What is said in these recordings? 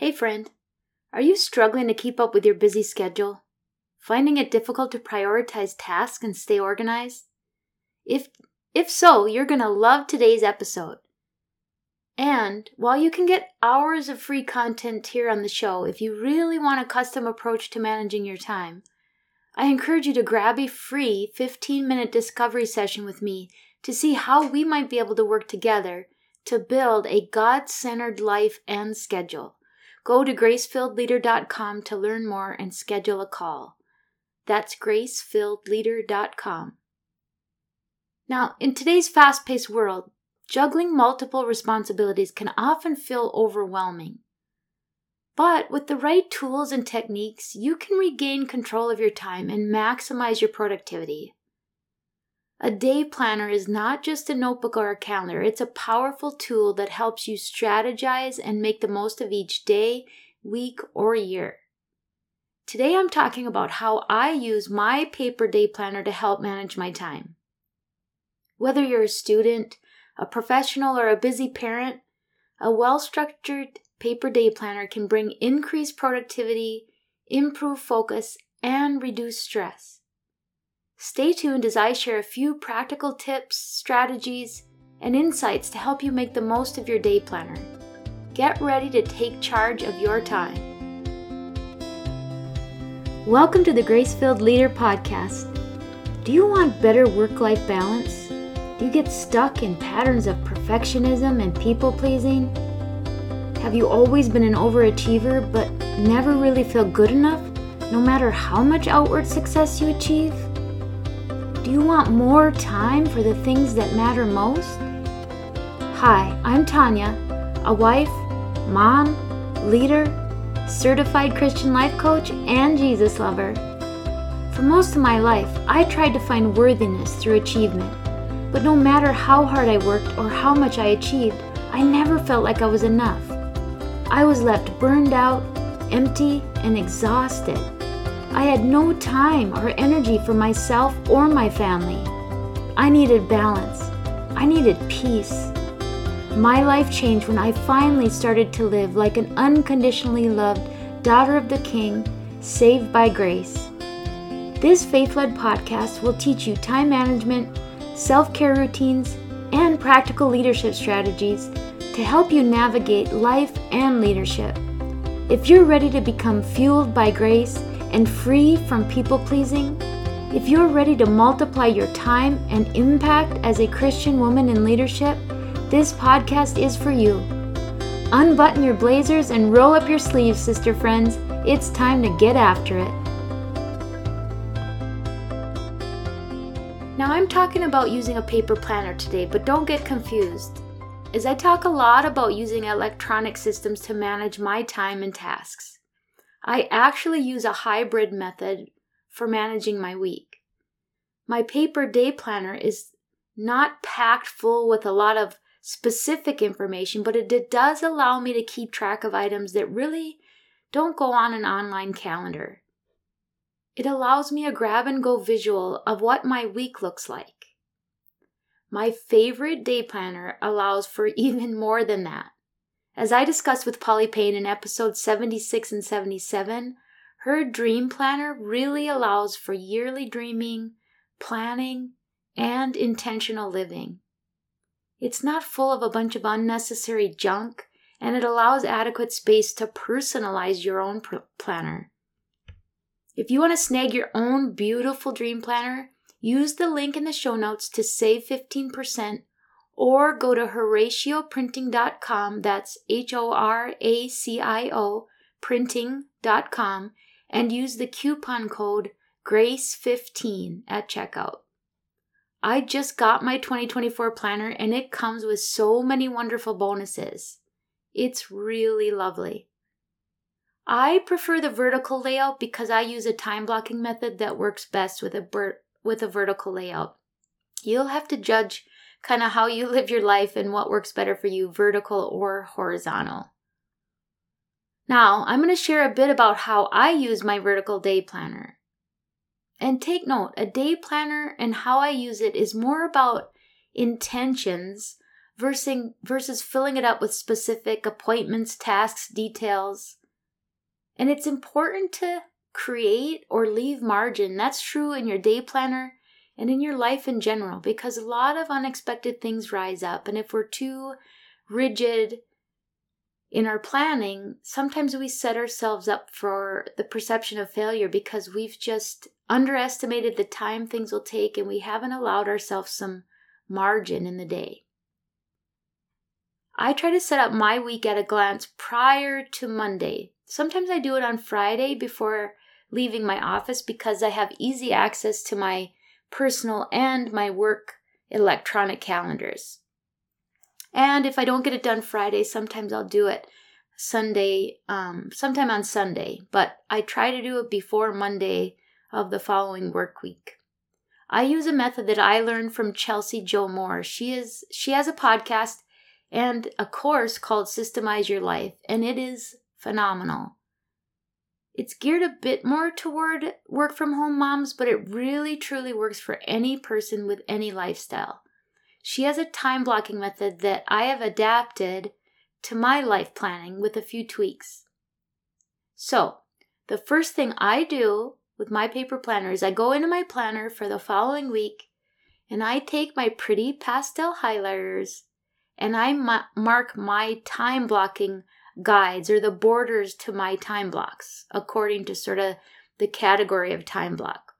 Hey, friend, are you struggling to keep up with your busy schedule? Finding it difficult to prioritize tasks and stay organized? If, if so, you're going to love today's episode. And while you can get hours of free content here on the show, if you really want a custom approach to managing your time, I encourage you to grab a free 15 minute discovery session with me to see how we might be able to work together to build a God centered life and schedule. Go to gracefilledleader.com to learn more and schedule a call. That's gracefilledleader.com. Now, in today's fast paced world, juggling multiple responsibilities can often feel overwhelming. But with the right tools and techniques, you can regain control of your time and maximize your productivity. A day planner is not just a notebook or a calendar, it's a powerful tool that helps you strategize and make the most of each day, week, or year. Today I'm talking about how I use my paper day planner to help manage my time. Whether you're a student, a professional, or a busy parent, a well structured paper day planner can bring increased productivity, improve focus, and reduce stress. Stay tuned as I share a few practical tips, strategies, and insights to help you make the most of your day planner. Get ready to take charge of your time. Welcome to the Grace Filled Leader Podcast. Do you want better work life balance? Do you get stuck in patterns of perfectionism and people pleasing? Have you always been an overachiever but never really feel good enough, no matter how much outward success you achieve? Do you want more time for the things that matter most? Hi, I'm Tanya, a wife, mom, leader, certified Christian life coach, and Jesus lover. For most of my life, I tried to find worthiness through achievement. But no matter how hard I worked or how much I achieved, I never felt like I was enough. I was left burned out, empty, and exhausted. I had no time or energy for myself or my family. I needed balance. I needed peace. My life changed when I finally started to live like an unconditionally loved daughter of the King, saved by grace. This faith led podcast will teach you time management, self care routines, and practical leadership strategies to help you navigate life and leadership. If you're ready to become fueled by grace, and free from people pleasing, if you're ready to multiply your time and impact as a Christian woman in leadership, this podcast is for you. Unbutton your blazers and roll up your sleeves, sister friends. It's time to get after it. Now, I'm talking about using a paper planner today, but don't get confused, as I talk a lot about using electronic systems to manage my time and tasks. I actually use a hybrid method for managing my week. My paper day planner is not packed full with a lot of specific information, but it does allow me to keep track of items that really don't go on an online calendar. It allows me a grab and go visual of what my week looks like. My favorite day planner allows for even more than that. As I discussed with Polly Payne in episodes 76 and 77, her dream planner really allows for yearly dreaming, planning, and intentional living. It's not full of a bunch of unnecessary junk, and it allows adequate space to personalize your own pr- planner. If you want to snag your own beautiful dream planner, use the link in the show notes to save 15% or go to horacioprinting.com, that's H O R A C I O printing.com, and use the coupon code GRACE15 at checkout. I just got my 2024 planner and it comes with so many wonderful bonuses. It's really lovely. I prefer the vertical layout because I use a time blocking method that works best with a ber- with a vertical layout. You'll have to judge kind of how you live your life and what works better for you, vertical or horizontal. Now, I'm going to share a bit about how I use my vertical day planner. And take note, a day planner and how I use it is more about intentions versus, versus filling it up with specific appointments, tasks, details. And it's important to create or leave margin. That's true in your day planner and in your life in general because a lot of unexpected things rise up. And if we're too rigid in our planning, sometimes we set ourselves up for the perception of failure because we've just underestimated the time things will take and we haven't allowed ourselves some margin in the day. I try to set up my week at a glance prior to Monday. Sometimes I do it on Friday before leaving my office because I have easy access to my personal and my work electronic calendars. And if I don't get it done Friday, sometimes I'll do it Sunday, um, sometime on Sunday, but I try to do it before Monday of the following work week. I use a method that I learned from Chelsea Joe Moore. She is she has a podcast and a course called Systemize Your Life, and it is phenomenal. It's geared a bit more toward work from home moms, but it really truly works for any person with any lifestyle. She has a time blocking method that I have adapted to my life planning with a few tweaks. So, the first thing I do with my paper planner is I go into my planner for the following week and I take my pretty pastel highlighters and I ma- mark my time blocking guides or the borders to my time blocks according to sort of the category of time block.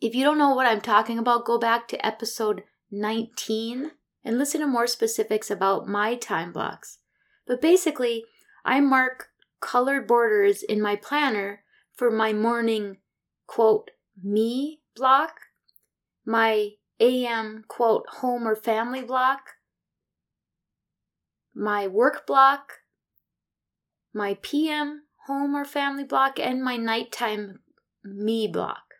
If you don't know what I'm talking about, go back to episode 19 and listen to more specifics about my time blocks. But basically, I mark colored borders in my planner for my morning quote me block, my AM quote home or family block, my work block, my PM home or family block, and my nighttime me block.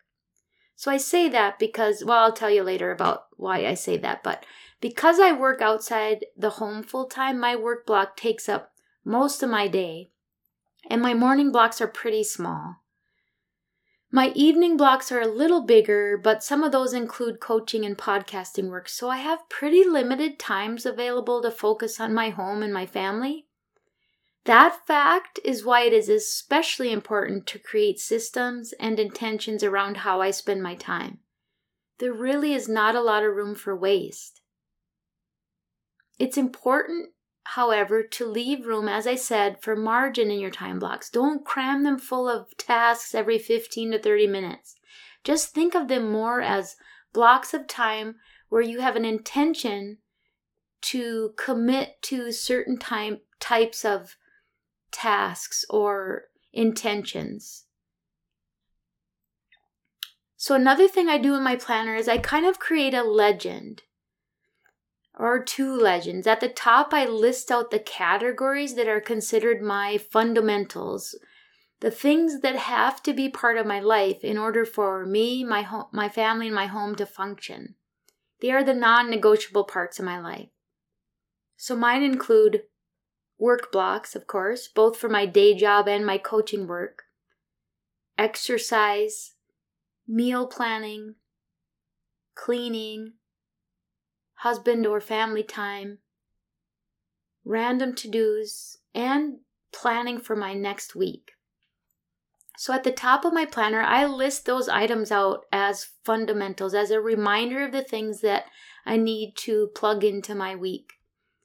So I say that because, well, I'll tell you later about why I say that, but because I work outside the home full time, my work block takes up most of my day, and my morning blocks are pretty small. My evening blocks are a little bigger, but some of those include coaching and podcasting work, so I have pretty limited times available to focus on my home and my family. That fact is why it is especially important to create systems and intentions around how I spend my time. There really is not a lot of room for waste. It's important, however, to leave room, as I said, for margin in your time blocks. Don't cram them full of tasks every 15 to 30 minutes. Just think of them more as blocks of time where you have an intention to commit to certain time types of tasks or intentions. So, another thing I do in my planner is I kind of create a legend or two legends. At the top, I list out the categories that are considered my fundamentals, the things that have to be part of my life in order for me, my, ho- my family, and my home to function. They are the non negotiable parts of my life. So, mine include work blocks, of course, both for my day job and my coaching work, exercise, meal planning, cleaning, husband or family time, random to dos, and planning for my next week. So at the top of my planner, I list those items out as fundamentals, as a reminder of the things that I need to plug into my week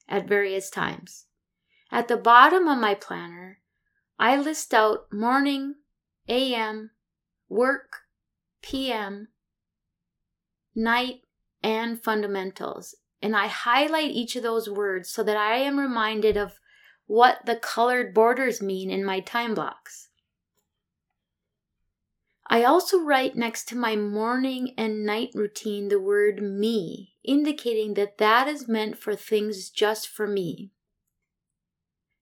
at various times. At the bottom of my planner, I list out morning, AM, work, PM, night, and fundamentals. And I highlight each of those words so that I am reminded of what the colored borders mean in my time blocks. I also write next to my morning and night routine the word me, indicating that that is meant for things just for me.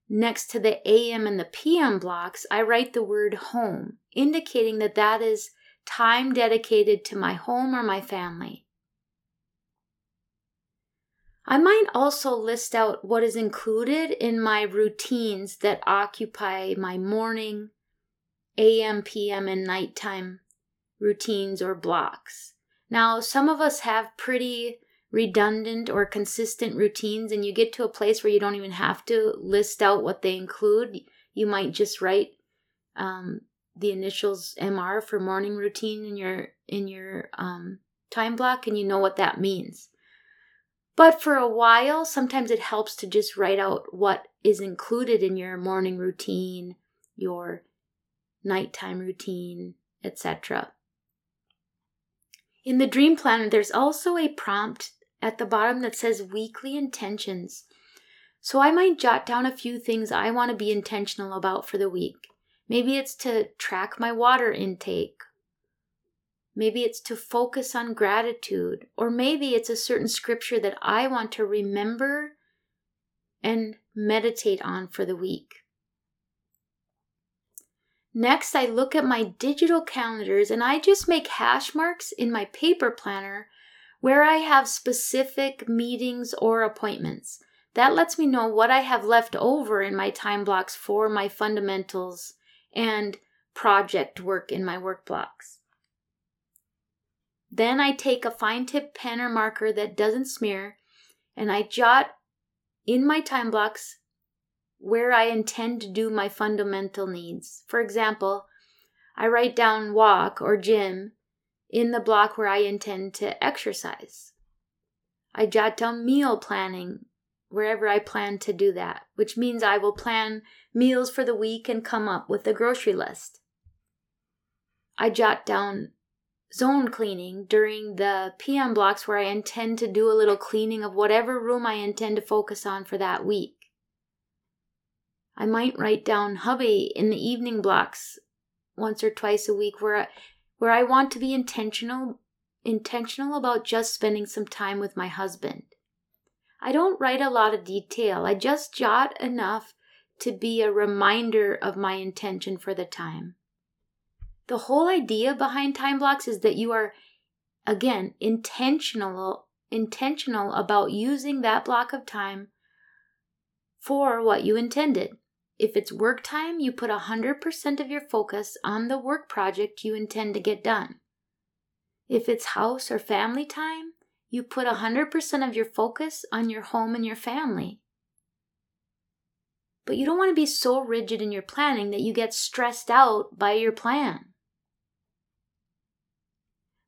Next to the AM and the PM blocks, I write the word home, indicating that that is time dedicated to my home or my family. I might also list out what is included in my routines that occupy my morning, AM, PM, and nighttime routines or blocks. Now, some of us have pretty redundant or consistent routines and you get to a place where you don't even have to list out what they include, you might just write um, the initials MR for morning routine in your in your um, time block, and you know what that means. But for a while, sometimes it helps to just write out what is included in your morning routine, your nighttime routine, etc. In the Dream Planner, there's also a prompt at the bottom that says weekly intentions. So I might jot down a few things I want to be intentional about for the week. Maybe it's to track my water intake. Maybe it's to focus on gratitude. Or maybe it's a certain scripture that I want to remember and meditate on for the week. Next, I look at my digital calendars and I just make hash marks in my paper planner where I have specific meetings or appointments. That lets me know what I have left over in my time blocks for my fundamentals and project work in my work blocks. Then I take a fine tip pen or marker that doesn't smear and I jot in my time blocks where I intend to do my fundamental needs. For example, I write down walk or gym in the block where I intend to exercise. I jot down meal planning wherever I plan to do that, which means I will plan meals for the week and come up with a grocery list. I jot down zone cleaning during the PM blocks where I intend to do a little cleaning of whatever room I intend to focus on for that week. I might write down hubby in the evening blocks once or twice a week where I, where I want to be intentional intentional about just spending some time with my husband. I don't write a lot of detail. I just jot enough to be a reminder of my intention for the time. The whole idea behind time blocks is that you are again intentional intentional about using that block of time for what you intended. If it's work time, you put 100% of your focus on the work project you intend to get done. If it's house or family time, you put 100% of your focus on your home and your family. But you don't want to be so rigid in your planning that you get stressed out by your plan.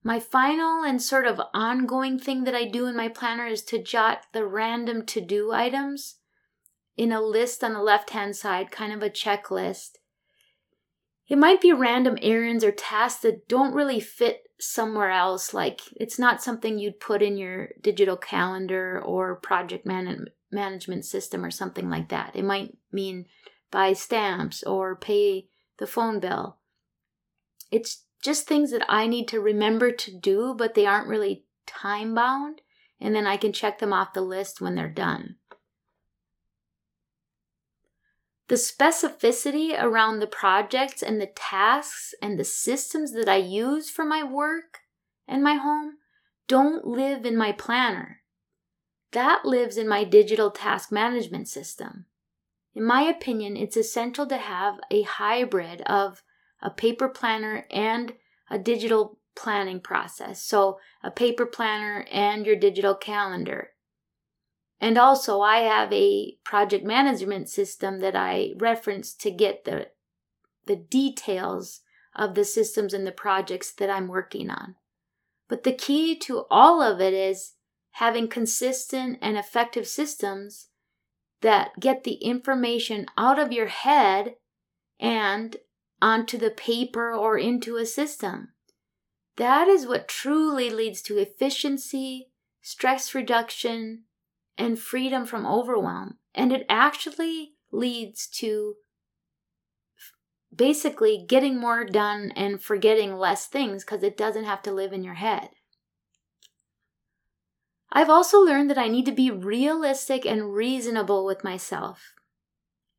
My final and sort of ongoing thing that I do in my planner is to jot the random to do items in a list on the left hand side, kind of a checklist. It might be random errands or tasks that don't really fit somewhere else. Like it's not something you'd put in your digital calendar or project man- management system or something like that. It might mean buy stamps or pay the phone bill. It's just things that I need to remember to do, but they aren't really time bound. And then I can check them off the list when they're done. The specificity around the projects and the tasks and the systems that I use for my work and my home don't live in my planner. That lives in my digital task management system. In my opinion, it's essential to have a hybrid of a paper planner and a digital planning process. So, a paper planner and your digital calendar. And also, I have a project management system that I reference to get the, the details of the systems and the projects that I'm working on. But the key to all of it is having consistent and effective systems that get the information out of your head and onto the paper or into a system. That is what truly leads to efficiency, stress reduction, and freedom from overwhelm. And it actually leads to basically getting more done and forgetting less things because it doesn't have to live in your head. I've also learned that I need to be realistic and reasonable with myself.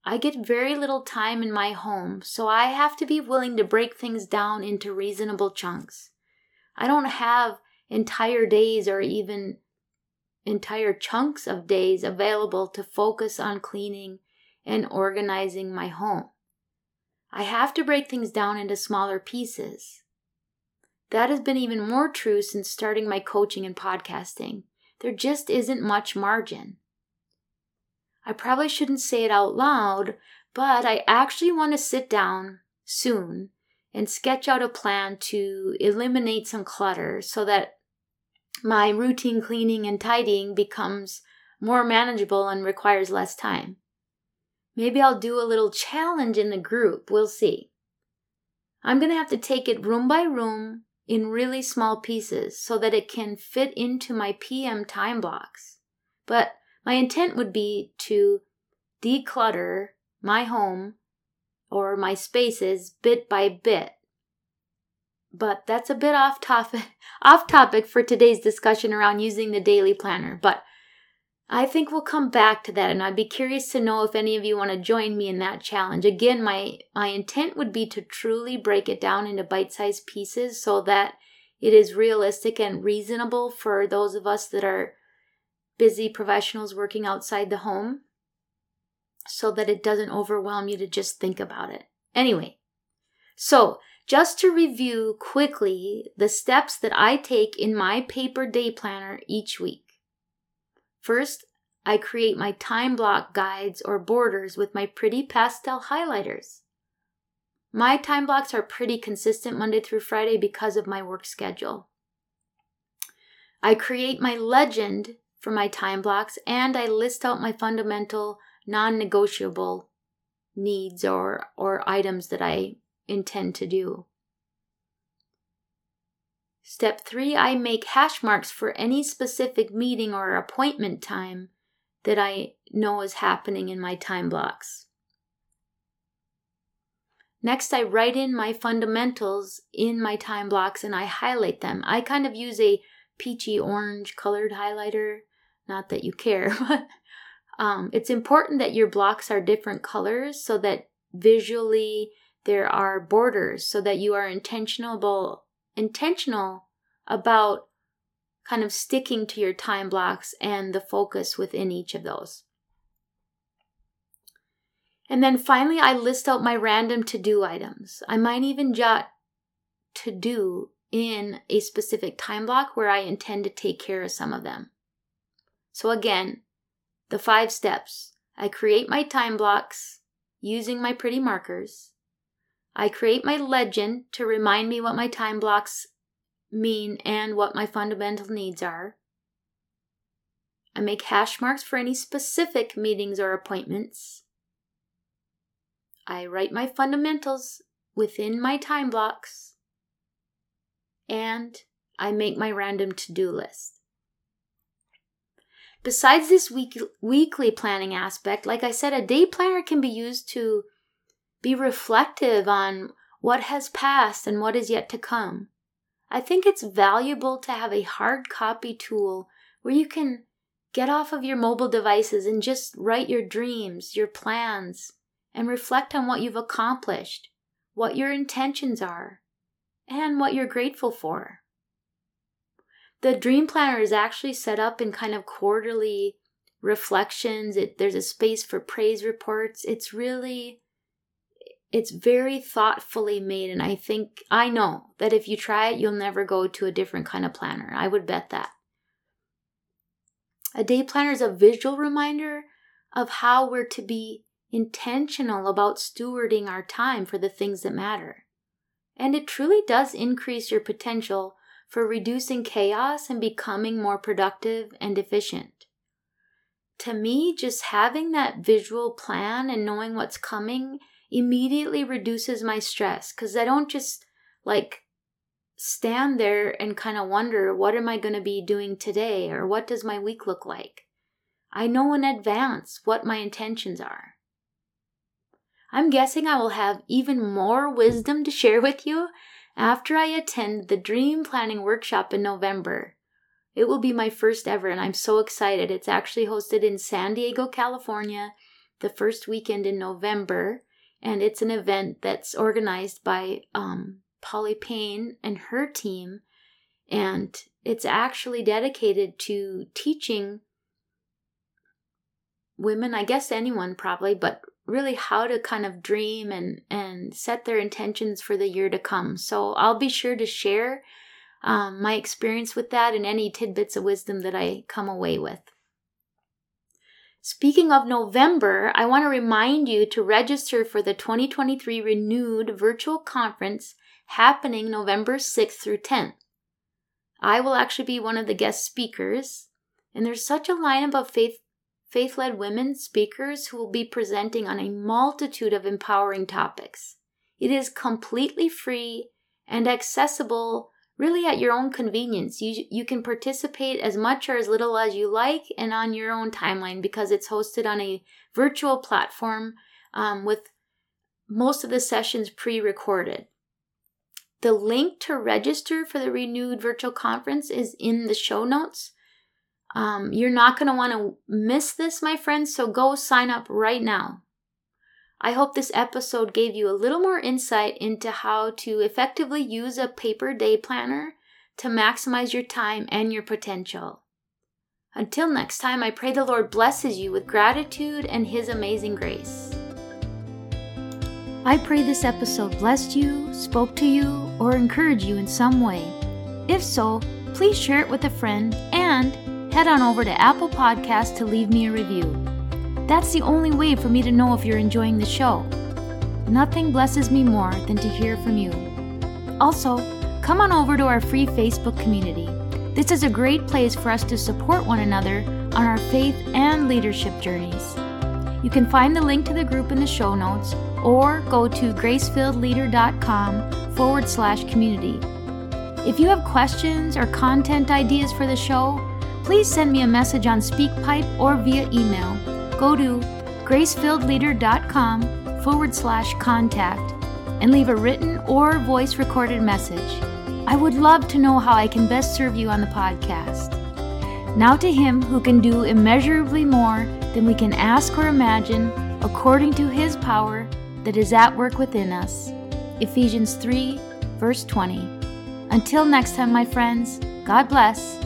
I get very little time in my home, so I have to be willing to break things down into reasonable chunks. I don't have entire days or even entire chunks of days available to focus on cleaning and organizing my home. I have to break things down into smaller pieces. That has been even more true since starting my coaching and podcasting. there just isn't much margin. I probably shouldn't say it out loud, but I actually want to sit down soon and sketch out a plan to eliminate some clutter so that my routine cleaning and tidying becomes more manageable and requires less time. Maybe I'll do a little challenge in the group. We'll see. I'm going to have to take it room by room in really small pieces so that it can fit into my PM time blocks. But my intent would be to declutter my home or my spaces bit by bit. But that's a bit off topic off topic for today's discussion around using the daily planner, but I think we'll come back to that and I'd be curious to know if any of you want to join me in that challenge. Again, my my intent would be to truly break it down into bite-sized pieces so that it is realistic and reasonable for those of us that are busy professionals working outside the home so that it doesn't overwhelm you to just think about it. Anyway, so just to review quickly the steps that I take in my paper day planner each week. First, I create my time block guides or borders with my pretty pastel highlighters. My time blocks are pretty consistent Monday through Friday because of my work schedule. I create my legend for my time blocks and I list out my fundamental non negotiable needs or, or items that I intend to do. Step three, I make hash marks for any specific meeting or appointment time that I know is happening in my time blocks. Next, I write in my fundamentals in my time blocks and I highlight them. I kind of use a peachy orange colored highlighter. Not that you care, but um, it's important that your blocks are different colors so that visually there are borders so that you are intentional intentional about kind of sticking to your time blocks and the focus within each of those. And then finally, I list out my random to do items. I might even jot to do in a specific time block where I intend to take care of some of them. So, again, the five steps I create my time blocks using my pretty markers. I create my legend to remind me what my time blocks mean and what my fundamental needs are. I make hash marks for any specific meetings or appointments. I write my fundamentals within my time blocks. And I make my random to do list. Besides this week, weekly planning aspect, like I said, a day planner can be used to be reflective on what has passed and what is yet to come. I think it's valuable to have a hard copy tool where you can get off of your mobile devices and just write your dreams, your plans, and reflect on what you've accomplished, what your intentions are, and what you're grateful for. The Dream Planner is actually set up in kind of quarterly reflections. It, there's a space for praise reports. It's really it's very thoughtfully made, and I think, I know that if you try it, you'll never go to a different kind of planner. I would bet that. A day planner is a visual reminder of how we're to be intentional about stewarding our time for the things that matter. And it truly does increase your potential for reducing chaos and becoming more productive and efficient. To me, just having that visual plan and knowing what's coming immediately reduces my stress because I don't just like stand there and kind of wonder what am I going to be doing today or what does my week look like. I know in advance what my intentions are. I'm guessing I will have even more wisdom to share with you after I attend the Dream Planning Workshop in November. It will be my first ever, and I'm so excited. It's actually hosted in San Diego, California, the first weekend in November and it's an event that's organized by um, Polly Payne and her team, and it's actually dedicated to teaching women, I guess anyone probably, but really how to kind of dream and and set their intentions for the year to come. So I'll be sure to share um, my experience with that and any tidbits of wisdom that I come away with. Speaking of November, I want to remind you to register for the 2023 Renewed Virtual Conference happening November 6th through 10th. I will actually be one of the guest speakers, and there's such a lineup of faith faith led women speakers who will be presenting on a multitude of empowering topics. It is completely free and accessible really at your own convenience. You, you can participate as much or as little as you like and on your own timeline because it's hosted on a virtual platform um, with most of the sessions pre recorded. The link to register for the renewed virtual conference is in the show notes. Um, you're not going to want to miss this, my friends, so go sign up right now. I hope this episode gave you a little more insight into how to effectively use a paper day planner to maximize your time and your potential. Until next time, I pray the Lord blesses you with gratitude and His amazing grace. I pray this episode blessed you, spoke to you, or encouraged you in some way. If so, please share it with a friend and head on over to Apple Podcasts to leave me a review. That's the only way for me to know if you're enjoying the show. Nothing blesses me more than to hear from you. Also, come on over to our free Facebook community. This is a great place for us to support one another on our faith and leadership journeys. You can find the link to the group in the show notes or go to gracefilledleader.com forward slash community. If you have questions or content ideas for the show, please send me a message on SpeakPipe or via email go to gracefilledleader.com forward slash contact and leave a written or voice recorded message. I would love to know how I can best serve you on the podcast. Now to Him who can do immeasurably more than we can ask or imagine, according to His power that is at work within us. Ephesians 3, verse 20. Until next time, my friends, God bless